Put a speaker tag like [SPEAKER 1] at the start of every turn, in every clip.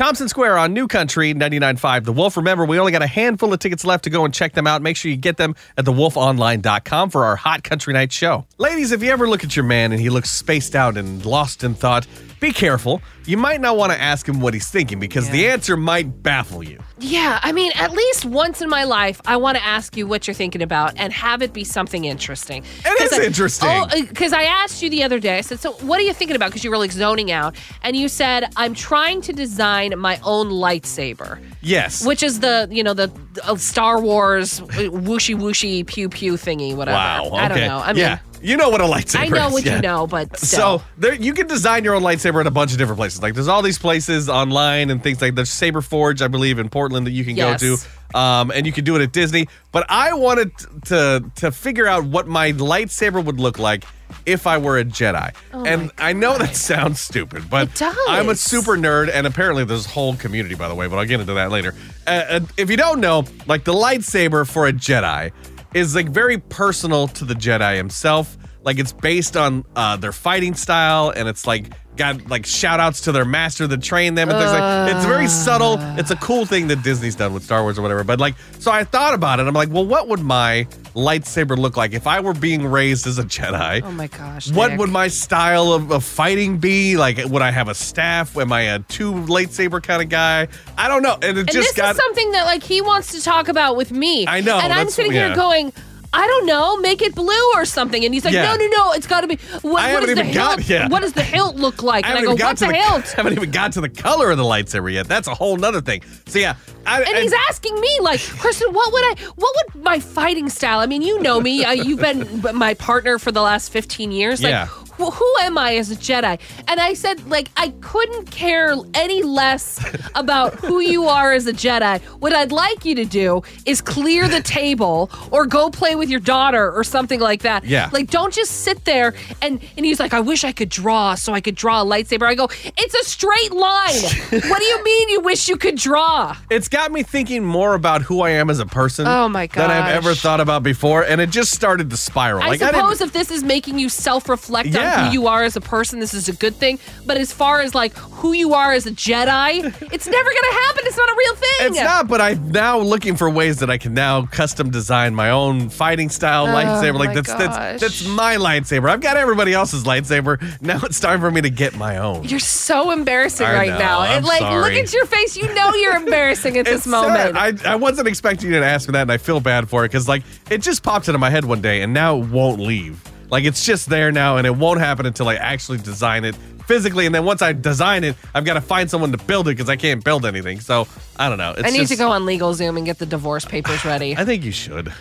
[SPEAKER 1] Thompson Square on New Country 99.5 The Wolf. Remember, we only got a handful of tickets left to go and check them out. Make sure you get them at thewolfonline.com for our Hot Country Night show. Ladies, if you ever look at your man and he looks spaced out and lost in thought, be careful. You might not want to ask him what he's thinking because the answer might baffle you.
[SPEAKER 2] Yeah, I mean, at least once in my life, I want to ask you what you're thinking about and have it be something interesting.
[SPEAKER 1] It is
[SPEAKER 2] I,
[SPEAKER 1] interesting.
[SPEAKER 2] Oh, uh, because I asked you the other day. I said, "So, what are you thinking about?" Because you were like zoning out, and you said, "I'm trying to design my own lightsaber."
[SPEAKER 1] Yes.
[SPEAKER 2] Which is the you know the uh, Star Wars whooshy whooshy pew pew thingy whatever.
[SPEAKER 1] Wow. Okay.
[SPEAKER 2] I don't know. I mean,
[SPEAKER 1] yeah. You know what a lightsaber is.
[SPEAKER 2] I know
[SPEAKER 1] is.
[SPEAKER 2] what
[SPEAKER 1] yeah.
[SPEAKER 2] you know, but still.
[SPEAKER 1] So there, you can design your own lightsaber at a bunch of different places. Like there's all these places online and things like there's Saber Forge, I believe, in Portland that you can
[SPEAKER 2] Yes.
[SPEAKER 1] go to, um, and you can do it at Disney. But I wanted to to figure out what my lightsaber would look like if I were a Jedi. and I know that sounds stupid, but I'm a super nerd, and apparently there's a whole community, by the way. But I'll get into that later. Uh, uh, if you don't know, like the lightsaber for a Jedi is like very personal to the Jedi himself. Like it's based on uh, their fighting style, and it's like got like shout outs to their master that trained them and things like it's very subtle. It's a cool thing that Disney's done with Star Wars or whatever. But like, so I thought about it. I'm like, well, what would my lightsaber look like if I were being raised as a Jedi?
[SPEAKER 2] oh my gosh.
[SPEAKER 1] What
[SPEAKER 2] Nick.
[SPEAKER 1] would my style of, of fighting be? Like, would I have a staff? Am I a two lightsaber kind of guy? I don't know. And it
[SPEAKER 2] And
[SPEAKER 1] just
[SPEAKER 2] this
[SPEAKER 1] got.
[SPEAKER 2] is something that like he wants to talk about with me.
[SPEAKER 1] I know,
[SPEAKER 2] And I'm sitting
[SPEAKER 1] yeah.
[SPEAKER 2] here going, I don't know, make it blue or something. And he's like,
[SPEAKER 1] Yeah.
[SPEAKER 2] no, no, no, it's got to be. What,
[SPEAKER 1] I
[SPEAKER 2] what
[SPEAKER 1] haven't
[SPEAKER 2] does the
[SPEAKER 1] even got-
[SPEAKER 2] hilt?
[SPEAKER 1] yeah.
[SPEAKER 2] What does the hilt look like?
[SPEAKER 1] I
[SPEAKER 2] And I, go, what's
[SPEAKER 1] to
[SPEAKER 2] the
[SPEAKER 1] the
[SPEAKER 2] hilt?
[SPEAKER 1] haven't even got to the color of the lightsaber yet. That's a whole nother thing. So yeah, I,
[SPEAKER 2] And he's asking me, like, Kristen, what would I, what would my fighting style? I mean, you know me. Uh, you've been my partner for the last 15 years. Like,
[SPEAKER 1] Yeah.
[SPEAKER 2] Wh- who am I as a Jedi? And I said, like, I couldn't care any less about who you are as a Jedi. What I'd like you to do is clear the table or go play with your daughter or something like that.
[SPEAKER 1] Yeah.
[SPEAKER 2] Like, don't just sit there and and he's like, I wish I could draw so I could draw a lightsaber. I go, it's a straight line. what do you mean you wish you could draw?
[SPEAKER 1] it's got me thinking more about who I am as a person.
[SPEAKER 2] Oh, my
[SPEAKER 1] Than I've ever thought about before, and it just started to spiral.
[SPEAKER 2] I
[SPEAKER 1] like I
[SPEAKER 2] suppose
[SPEAKER 1] didn't.
[SPEAKER 2] if this is making you self-reflect on
[SPEAKER 1] Yeah.
[SPEAKER 2] who you are as a person, this is a good thing. But as far as like who you are as a Jedi, it's never gonna happen. It's not a real thing.
[SPEAKER 1] It's not, but I'm now looking for ways that I can now custom design my own fighting style oh lightsaber. Like
[SPEAKER 2] Oh
[SPEAKER 1] that's that's that's my lightsaber. I've got everybody else's lightsaber. Now it's time for me to get my own.
[SPEAKER 2] You're so embarrassing
[SPEAKER 1] I
[SPEAKER 2] right
[SPEAKER 1] know,
[SPEAKER 2] now.
[SPEAKER 1] I'm
[SPEAKER 2] and like,
[SPEAKER 1] sorry.
[SPEAKER 2] look at your face. You know you're embarrassing at this moment.
[SPEAKER 1] sad. I, I wasn't expecting you to ask me that, and I feel bad for it because like it just popped into my head one day, and now it won't leave. Like it's just there now, and it won't happen until I actually design it physically. And then once I design it, I've got to find someone to build it because I can't build anything. So I don't know. It's
[SPEAKER 2] I need
[SPEAKER 1] just,
[SPEAKER 2] to go on LegalZoom and get the divorce papers ready.
[SPEAKER 1] I think you should.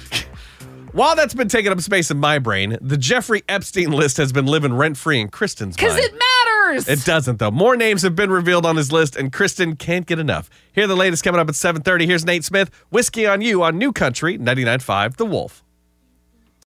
[SPEAKER 1] While that's been taking up space in my brain, the Jeffrey Epstein list has been living rent free in Kristen's
[SPEAKER 2] Because it matters.
[SPEAKER 1] It doesn't though. More names have been revealed on his list, and Kristen can't get enough. Here, are the latest coming up at 7:30. Here's Nate Smith, Whiskey on You on New Country 99.5 The Wolf.